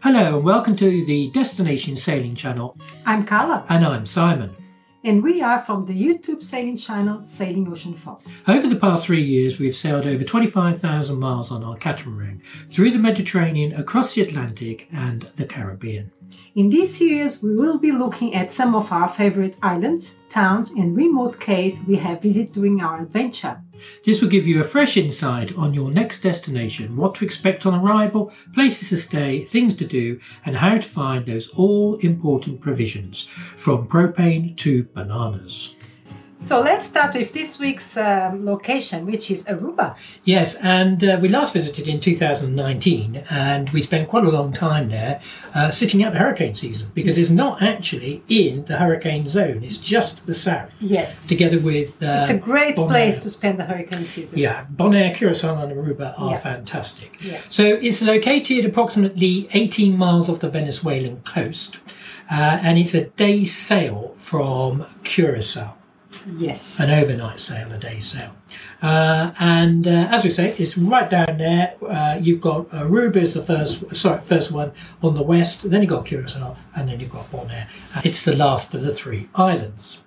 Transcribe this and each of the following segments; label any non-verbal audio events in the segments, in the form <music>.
Hello and welcome to the Destination Sailing Channel, I'm Carla, and I'm Simon. and we are from the YouTube sailing channel Sailing Ocean Fox. Over the past three years, we've sailed over 25,000 miles on our catamaran through the Mediterranean, across the Atlantic, and the Caribbean. In this series, we will be looking at some of our favorite islands, towns, and remote caves we have visited during our adventure. This will give you a fresh insight on your next destination, what to expect on arrival, places to stay, things to do, and how to find those all important provisions from propane to bananas. So let's start with this week's um, location, which is Aruba. Yes, and uh, we last visited in 2019, and we spent quite a long time there uh, sitting out the hurricane season because it's not actually in the hurricane zone, it's just to the south, Yes. together with. Uh, It's a great Bonaire. place to spend the hurricane season. Yeah, Bonaire, Curacao, and Aruba are Yeah. fantastic. Yeah. So it's located approximately 18 miles off the Venezuelan coast, uh, and it's a day's sail from Curacao. Yes. an overnight sail, a day sail. Uh, and uh, as we say, it's right down there. Uh, you've got Aruba is the first, sorry, first one on the west. Then you've got Curacao, and then you've got Bonaire. Uh, It's the last of the three islands.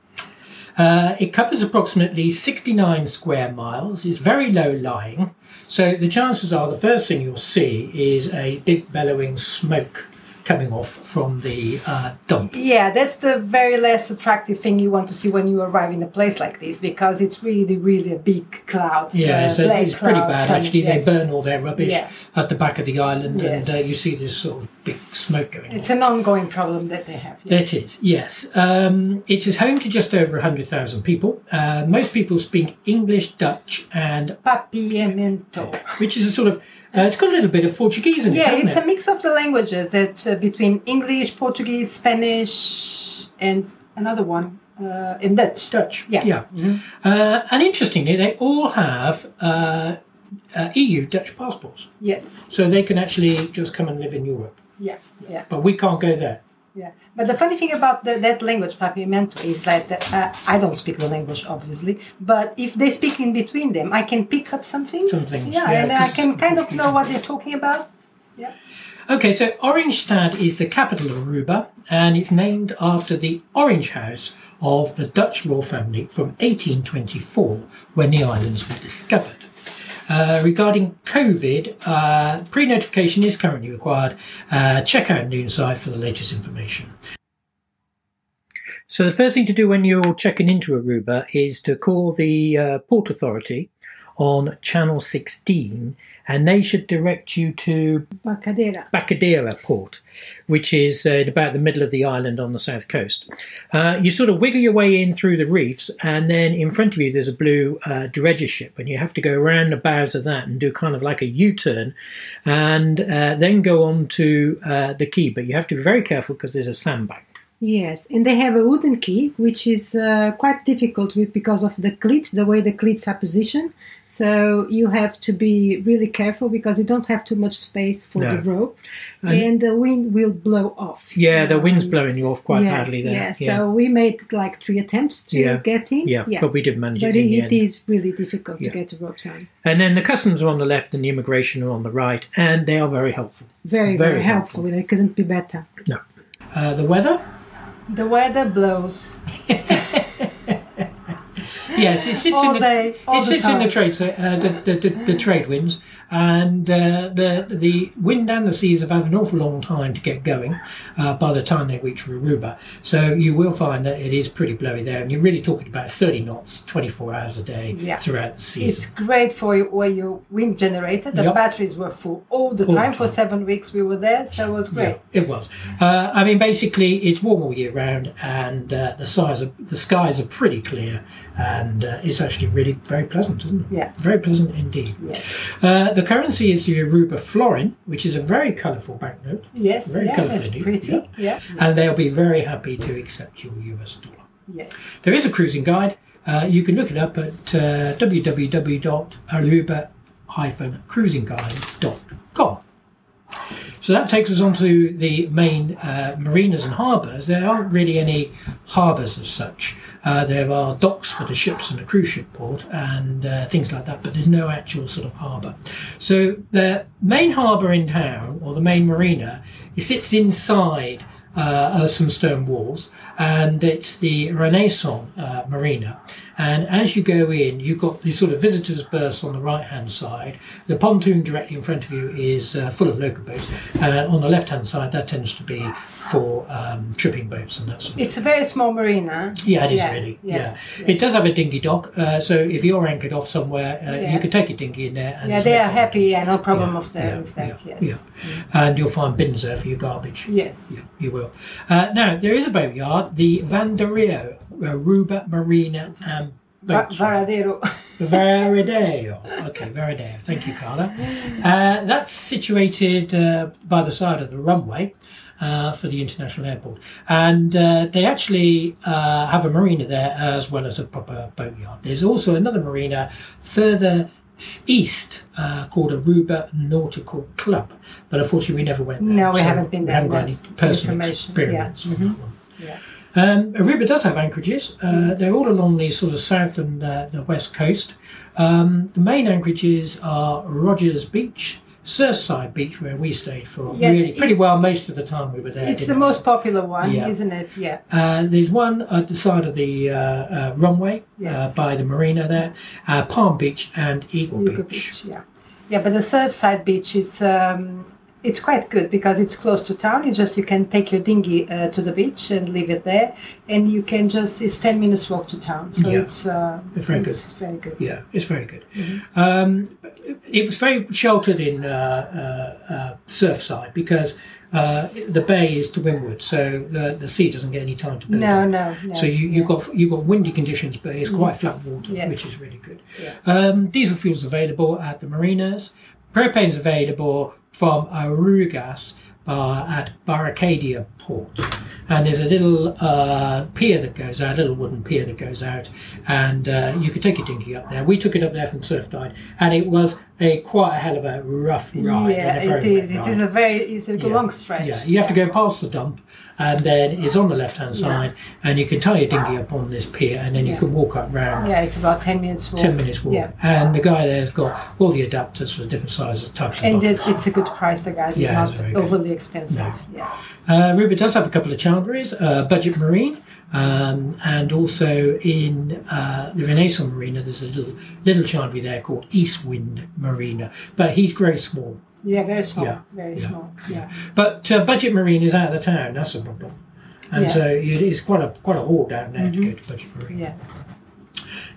Uh, it covers approximately 69 square miles. It's very low lying, so the chances are the first thing you'll see is a big bellowing smoke coming off from the uh, dump. Yeah, that's the very less attractive thing you want to see when you arrive in a place like this because it's really, really a big cloud. Yeah, uh, so it's, it's pretty bad coming- actually. yes. They burn all their rubbish Yeah. at the back of the island, and uh, you see this sort of big smoke going It's on. an ongoing problem that they have. yeah. That is, yes. Um, it is home to just over 100,000 people. Uh, most people speak English, Dutch, and Papiamento. which is a sort of, uh, it's got a little bit of Portuguese in it, Yeah, it's it? a mix of the languages that uh, between English, Portuguese, Spanish, and another one, uh, in Dutch. Dutch. Yeah. Yeah. Mhm. Uh, and interestingly, they all have uh, uh, EU Dutch passports. Yes. So they can actually just come and live in Europe. Yeah. Yeah. But we can't go there. Yeah. But the funny thing about the, that language, Papiamento, is that uh, I don't speak the language, obviously. But if they speak in between them, I can pick up some things. Some things, Yeah, yeah, and I can kind of know what they're talking about. Yeah. Okay, so Oranjestad is the capital of Aruba, and it's named after the Orange House of the Dutch royal family from 1824, when the islands were discovered. Uh, regarding COVID, uh, pre notification is currently required. Uh, check out Noonsite for the latest information. So, the first thing to do when you're checking into Aruba is to call the uh, Port Authority on Channel 16, and they should direct you to Barcadera. Barcadera port, which is uh, in about the middle of the island on the south coast. Uh, you sort of wiggle your way in through the reefs, and then in front of you there's a blue uh, dredger ship, and you have to go around the bows of that and do kind of like a U-turn, and uh, then go on to uh, the quay. But you have to be very careful because there's a sandbank. Yes, and they have a wooden key, which is uh, quite difficult with, because of the cleats, the way the cleats are positioned. So you have to be really careful because you don't have too much space for No. the rope, And- and, the wind will blow off. Yeah, the wind's Um, blowing you off quite yes, badly there. Yeah, so we made like three attempts to Yeah. get in. yeah, but we did manage but it in it, the it end. is really difficult Yeah. to get the ropes on. And then the customs are on the left and the immigration are on the right, and they are very helpful. Very, Very very, helpful. They couldn't be better. Uh, the weather? The weather blows. Yes, it sits all in the day, the sits in the trade uh, the, the, the, the trade winds, and uh, the the wind and the seas have had an awful long time to get going. Uh, by the time they reach Aruba, so you will find that it is pretty blowy there, and you're really talking about 30 knots, 24 hours a day Yeah. throughout the season. It's great for you where your wind generator. The Yep. batteries were full all the All the time. For seven weeks we were there, so it was great. Yeah, it was. Uh, I mean, basically, it's warm all year round, and uh, the skies are the skies are pretty clear, and uh, it's actually really very pleasant, isn't it? Yeah. very pleasant indeed. Yeah. The currency is the Aruba florin, which is a very colourful banknote, Yes, Very yeah, colourful it's pretty. Yeah. and they'll be very happy to accept your US dollar. Yes. There is a cruising guide. Uh, you can look it up at uh, www.aruba-cruisingguide.com. So that takes us on to the main uh, marinas and harbours. There aren't really any harbours as such. Uh, there are docks for the ships and the cruise ship port and uh, things like that, but there's no actual sort of harbour. So the main harbour in town, or the main marina, it sits inside uh, some stone walls, and it's the Renaissance uh, Marina. And as you go in, you've got these sort of visitors' berths on the right hand side. The pontoon directly in front of you is uh, full of local boats. Uh, on the left hand side, that tends to be for um, tripping boats and that sort of It's a very small marina. yeah, it is Yeah, really. yes, yeah. it does have a dinghy dock. Uh, so if you're anchored off somewhere, uh, Yeah. you could take your dinghy in there. And Yeah, they are happy. Yeah, no problem that. yeah, with that. yeah, yes. yeah. And you'll find bins there for your garbage. Yes. Yeah, you will. Uh, now there is a boatyard, the Aruba Marina and Va- Boat. <laughs> Varadero. Okay, Varadeo. Thank you, Carla. Uh, that's situated uh, by the side of the runway uh, for the international airport, and uh, they actually uh, have a marina there as well as a proper boatyard. There's also another marina further east uh, called Aruba Nautical Club, but unfortunately we never went there. No, we haven't been there. we haven't got any personal experience yeah. on that one. Yeah. Um, Aruba does have anchorages. Uh, they're all along the sort of south and uh, the west coast. Um, the main anchorages are Rogers Beach, Surfside Beach, where we stayed for Yes, really pretty well most of the time we were there. It's the we? most popular one, Yeah. isn't it? Yeah. Uh, there's one at the side of the uh, uh, runway uh, Yes. by the marina there, uh, Palm Beach and Eagle, Eagle Beach. Beach. Yeah. Yeah, but the Surfside Beach is um, it's quite good because it's close to town. You just you can take your dinghy uh, to the beach and leave it there, and you can just it's ten minutes walk to town. So Yeah. it's uh, It's very it's very good. Yeah, it's very good. Mm-hmm. Um, it was very sheltered in uh, uh, uh, Surfside because uh, the bay is to windward, so the, the sea doesn't get any time to build. No, no, no. So you, you've got you've got windy conditions, but it's quite flat water, Mm-hmm. Yes. which is really good. Yeah. Um, diesel fuel's available at the marinas. Propane's available from Arugas uh, at Barcadera Port, and there's a little uh, pier that goes out, a little wooden pier that goes out, and uh, you could take your dinghy up there. We took it up there from Surfside, and it was a quite a hell of a rough ride. yeah, it very It ride. is a very it's a Yeah. long stretch. Yeah, you have to go past the dump, and then it's on the left hand side, and you can tie your dinghy up on this pier, and then you Yeah. can walk up round. Yeah, it's about ten minutes walk. 10 minutes walk. Yeah. And the guy there's got all the adapters for different sizes, types of And bottles. it, it's a good price, the guys. It's Yeah, it's not good. overly expensive. No. Yeah. Uh, Ruba does have a couple of chandleries, uh, Budget Marine, um, and also in uh, the Renaissance Marina, there's a little little chandlery there called East Wind Marina, but he's very small. Yeah, very small. Yeah, Very yeah, small. Yeah. But uh, Budget Marine is out of the town, that's a problem. And Yeah. so it is quite a quite a haul down there Mhm. to go to Budget Marine. Yeah.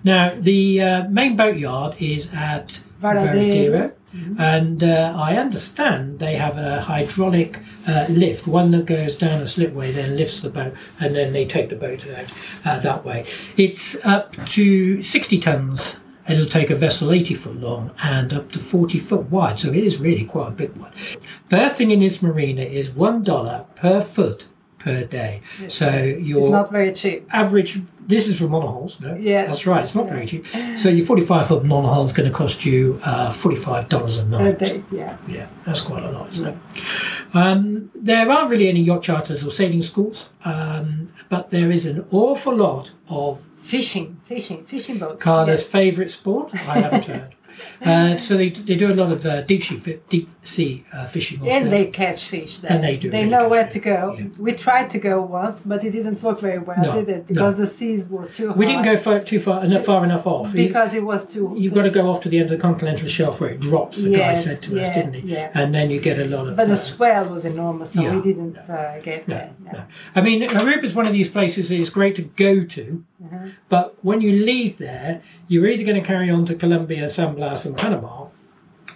Now, the uh, main boatyard is at Varadero. Mhm. and uh, I understand they have a hydraulic uh, lift, one that goes down a slipway, then lifts the boat, and then they take the boat out uh, that way. It's up to 60 tons. It'll take a vessel 80 foot long and up to 40 foot wide, so it is really quite a big one. Berthing in this marina is $1 per foot per day. So your It's not very cheap. average this is for monohulls no Yes. that's right it's not very cheap so your 45 foot monohull is going to cost you uh, 45 dollars a A night day. Yeah. yeah that's quite a lot isn't it um, there aren't really any yacht charters or sailing schools um, but there is an awful lot of Fishing, fishing, fishing boats. Carla's yes. favourite sport I haven't heard <laughs> uh, so they, they do a lot of uh, deep sea deep sea uh, fishing And there. they catch fish there. And they do They really know where fish, to go. yeah. We tried to go once, but it didn't work very well, No, did it? Because the seas were too high. we didn't go far, too far enough far enough off You- because it was too. You've got to go off to the end of the continental shelf where it drops. The guy said to yeah, us, didn't he? yeah. And then you get a lot of. But the uh, swell was enormous, so Yeah. we didn't uh, get no, there. No. no. I mean, Aruba is one of these places that is great to go to, Mhm. but when you leave there, you're either going to carry on to Colombia, San Blas, and Panama,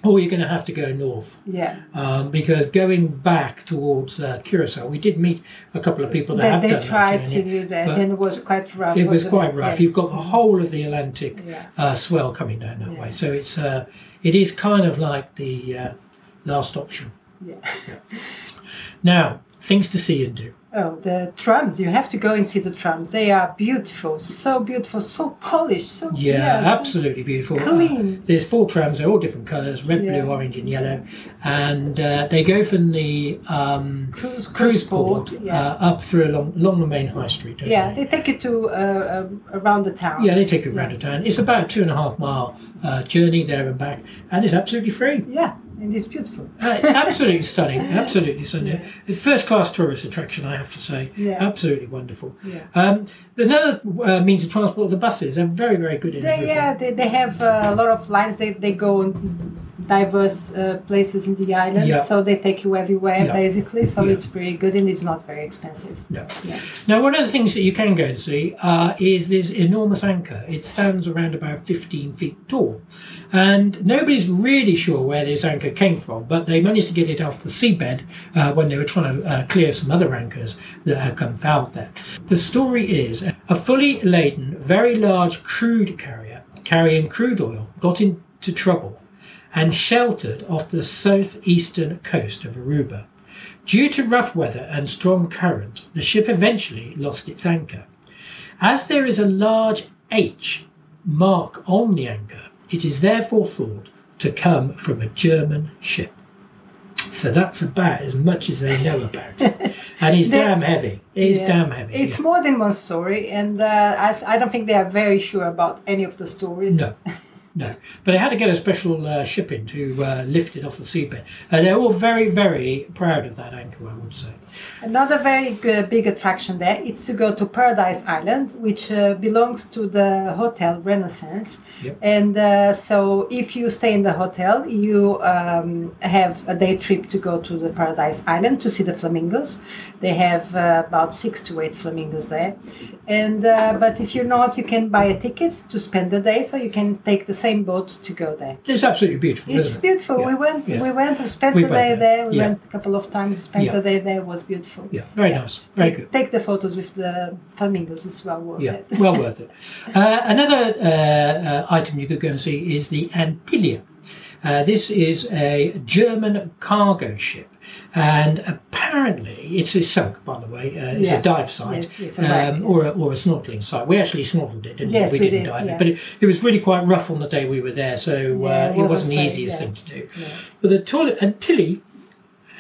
or you're going to have to go north. Yeah. Um, because going back towards uh, Curacao, we did meet a couple of people that They, they tried that to do that, and it was quite rough. It was quite rough. Yeah. You've got the whole of the Atlantic Yeah. uh, swell coming down that Yeah. way, so it's uh, it is kind of like the uh, last option. Yeah. Now, things to see and do. Oh, the trams! You have to go and see the trams. They are beautiful, so beautiful, so polished, so Yeah, so absolutely beautiful. Uh, clean. there's four trams, they're all different colours red, Yeah. blue, orange, and yellow. And uh, they go from the um, Cruise, cruise port yeah. uh, up through along, along the main high street. yeah, they? they take you to uh, um, around the town. Yeah, they take you around the town. It's about a two and a half mile uh, journey there and back, and it's absolutely free. Yeah, and it's beautiful. Uh, absolutely stunning, absolutely stunning. First class tourist attraction, I have to say. Yeah. Absolutely wonderful. Yeah. Um, another uh, means of transport, the buses, are very, very good in They, yeah, they, they have uh, a lot of lines. They, they go in diverse uh, places in the island, Yeah. so they take you everywhere Yeah. basically. So Yeah. it's pretty good and it's not very expensive. No. Yeah. Now, one of the things that you can go and see uh, is this enormous anchor. It stands around about 15 feet tall. And nobody's really sure where this anchor came from, but they managed to get it off the seabed uh, when they were trying to uh, clear some other anchors that had come fouled there. The story is a fully laden, very large crude carrier carrying crude oil got into trouble and sheltered off the southeastern coast of Aruba. Due to rough weather and strong current, the ship eventually lost its anchor. As there is a large H mark on the anchor, it is therefore thought to come from a German ship. So that's about as much as they know about it. <laughs> And it's They- damn heavy. It's Yeah. damn heavy. It's more than one story, and uh, I, I don't think they are very sure about any of the stories. No, <laughs> no. But they had to get a special uh, ship in to uh, lift it off the seabed. And they're all very, very proud of that anchor, I would say. Another very good, big attraction there is to go to Paradise Island, which uh, belongs to the Hotel Renaissance. Yep. And uh, so, if you stay in the hotel, you um, have a day trip to go to the Paradise Island to see the flamingos. They have uh, about six to eight flamingos there. And uh, but if you're not, you can buy a ticket to spend the day, so you can take the same boat to go there. It's absolutely beautiful, It's it? beautiful. Yeah. We went. Yeah. We went. We spent We the day there. there. We Yeah. went a couple of times. Spent Yeah. the day there. It was beautiful. Yeah, very nice. Very take, good. Take the photos with the flamingos as well. Worth it. well worth it. <laughs> Uh, another uh, uh, item you could go and see is the Antilla. Uh, this is a German cargo ship, and apparently it's, it's sunk. By the way, uh, it's Yeah. a dive site Yes, a um, or a, or a snorkeling site. We actually snorkeled it, didn't Yes, we? we didn't did, dive yeah. it, but it, it was really quite rough on the day we were there, so Yeah, uh, it it wasn't the easiest thing to do. But the toilet Antilla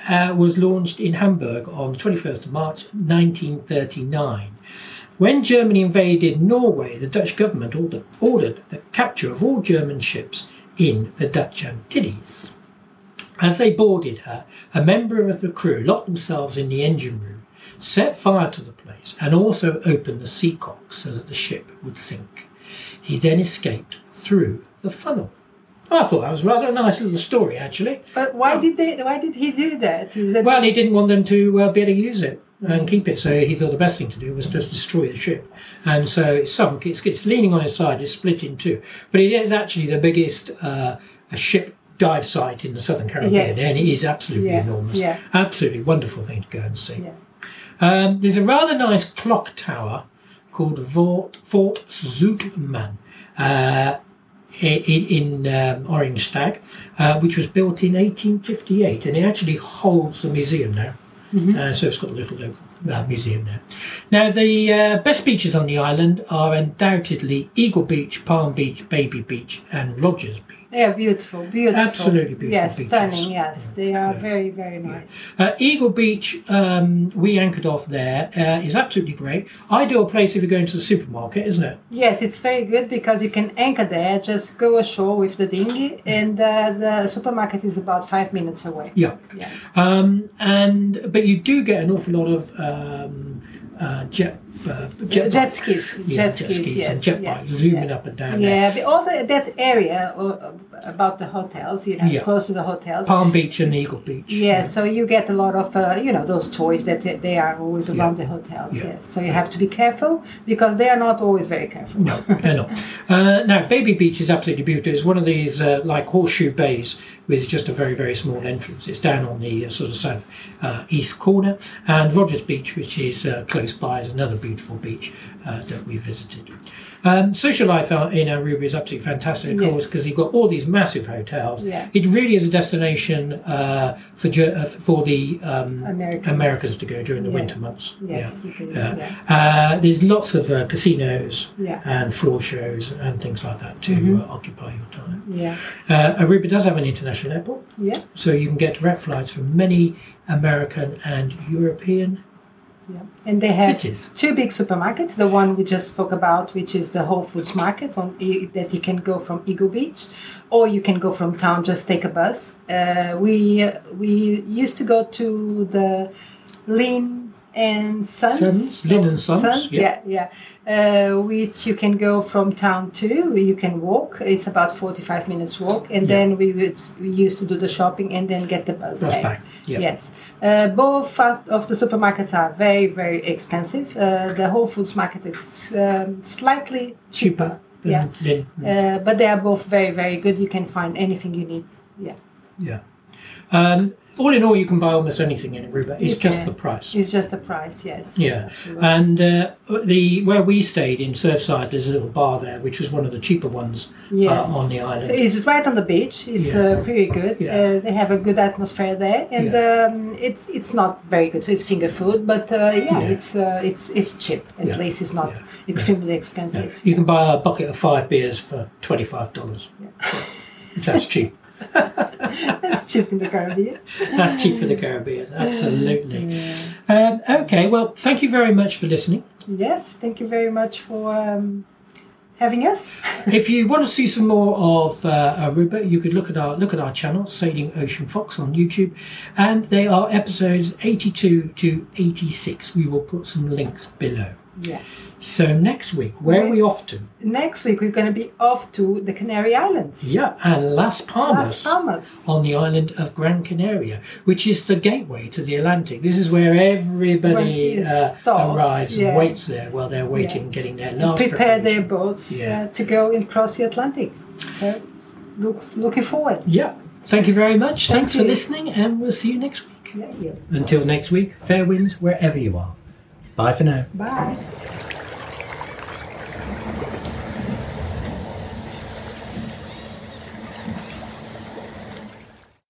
uh, was launched in Hamburg on the 21st of March 1939. When Germany invaded Norway, the Dutch government ordered, ordered the capture of all German ships in the Dutch Antilles. As they boarded her, a member of the crew locked themselves in the engine room, set fire to the place, and also opened the sea seacock so that the ship would sink. He then escaped through the funnel. I thought that was rather a nice little story, actually. But why did they? Why did he do that? That Well, he didn't want them to uh, be able to use it and keep it, so he thought the best thing to do was just destroy the ship. And so it sunk. It's, it's leaning on its side. It's split in two. But it is actually the biggest uh, a ship dive site in the Southern Caribbean, Yes. and it is absolutely Yeah, enormous. yeah. Absolutely wonderful thing to go and see. Yeah. Um, there's a rather nice clock tower called Fort, Fort Zoutman uh, in, in um, Oranjestad, uh, which was built in 1858, and it actually holds the museum now. Mhm. Uh, so it's got a little local uh, museum there. Now, the uh, best beaches on the island are undoubtedly Eagle Beach, Palm Beach, Baby Beach, and Rogers Beach. They are beautiful, beautiful. Absolutely beautiful Yes, beaches. stunning. Yes, they are Yeah. very, very nice. Uh, Eagle Beach, um, we anchored off there, uh, is absolutely great. Ideal place if you're going to the supermarket, isn't it? Yes, it's very good because you can anchor there, just go ashore with the dinghy, and uh, the supermarket is about five minutes away. Yeah. Yeah. Um, and but you do get an awful lot of um, uh, jet, uh, jet, Jet skis, yeah, jet skis, skis yes, and jet yeah, bikes zooming yeah. up and down. there. Yeah, but all the, that area uh, about the hotels, you know, Yeah. close to the hotels. Palm Beach and Eagle Beach. Yeah, so you get a lot of, uh, you know, those toys that they- they are always around the hotels. Yes, so you have to be careful because they are not always very careful. No, they're not. <laughs> Uh, now, Baby Beach is absolutely beautiful. It's one of these uh, like horseshoe bays with just a very, very small entrance. It's down on the uh, sort of south uh, east corner. And Rogers Beach, which is uh, close by, is another beautiful beach uh, that we visited. Um, social life in Aruba is absolutely fantastic, of Yes. course, because you've got all these massive hotels. Yeah. It really is a destination uh, for uh, for the um, Americans. Americans to go during the Yeah. winter months. Yes, it is. Yeah. Yeah. Uh, there's lots of uh, casinos Yeah. and floor shows and things like that to Mhm. uh, occupy your time. Yeah. Uh, Aruba does have an international airport, Yeah. so you can get direct flights from many American and European Yeah. And they have cities. two big supermarkets. The one we just spoke about, which is the Whole Foods Market, on that you can go from Eagle Beach, or you can go from town. Just take a bus. Uh, we we used to go to the Ling and Sons. Sons, Ling and Sons, yeah, yeah. Uh, which you can go from town to. You can walk. It's about forty-five minutes walk, and Yeah. then we would we used to do the shopping and then get the bus back. back. Yeah. Yes. Uh, both of the supermarkets are very, very expensive. Uh, the Whole Foods market is um, slightly cheaper, than Yeah. Ling. uh, but they are both very, very good. You can find anything you need. Yeah, Yeah. Um, all in all, you can buy almost anything in Aruba. It's You just can. the price. it's just the price. Yes. Yeah. Absolutely. And uh, the where we stayed in Surfside, there's a little bar there, which was one of the cheaper ones yes. uh, on the island. So it's right on the beach. It's Yeah. uh, pretty good. Yeah. Uh, they have a good atmosphere there, and um, it's it's not very good. So it's finger food, but uh, yeah, Yeah. it's uh, it's it's cheap. At Yeah. least it's not Yeah. extremely Yeah. expensive. You can buy a bucket of five beers for twenty five dollars. That's cheap. <laughs> That's cheap for the Caribbean. That's cheap for the Caribbean. <laughs> Absolutely. Yeah. Um, okay. Well, thank you very much for listening. Yes, thank you very much for um, having us. <laughs> if you want to see some more of uh, Aruba, you could look at our look at our channel, Sailing Ocean Fox, on YouTube, and they are episodes 82 to 86. We will put some links below. Yes. So next week, where are we off to? Next week we're going to be off to the Canary Islands. Yeah, and Las Palmas. Las Palmas. on the island of Gran Canaria, which is the gateway to the Atlantic. This is where everybody uh, stops, arrives yeah. and waits there while they're waiting, getting their last Prepare their boats Yeah. uh, to go and cross the Atlantic. So, look, looking forward. Yeah. Thank you very much. Thank Thanks for listening, and we'll see you next week. Yeah, yeah. Until next week, fair winds wherever you are. Bye for now. Bye.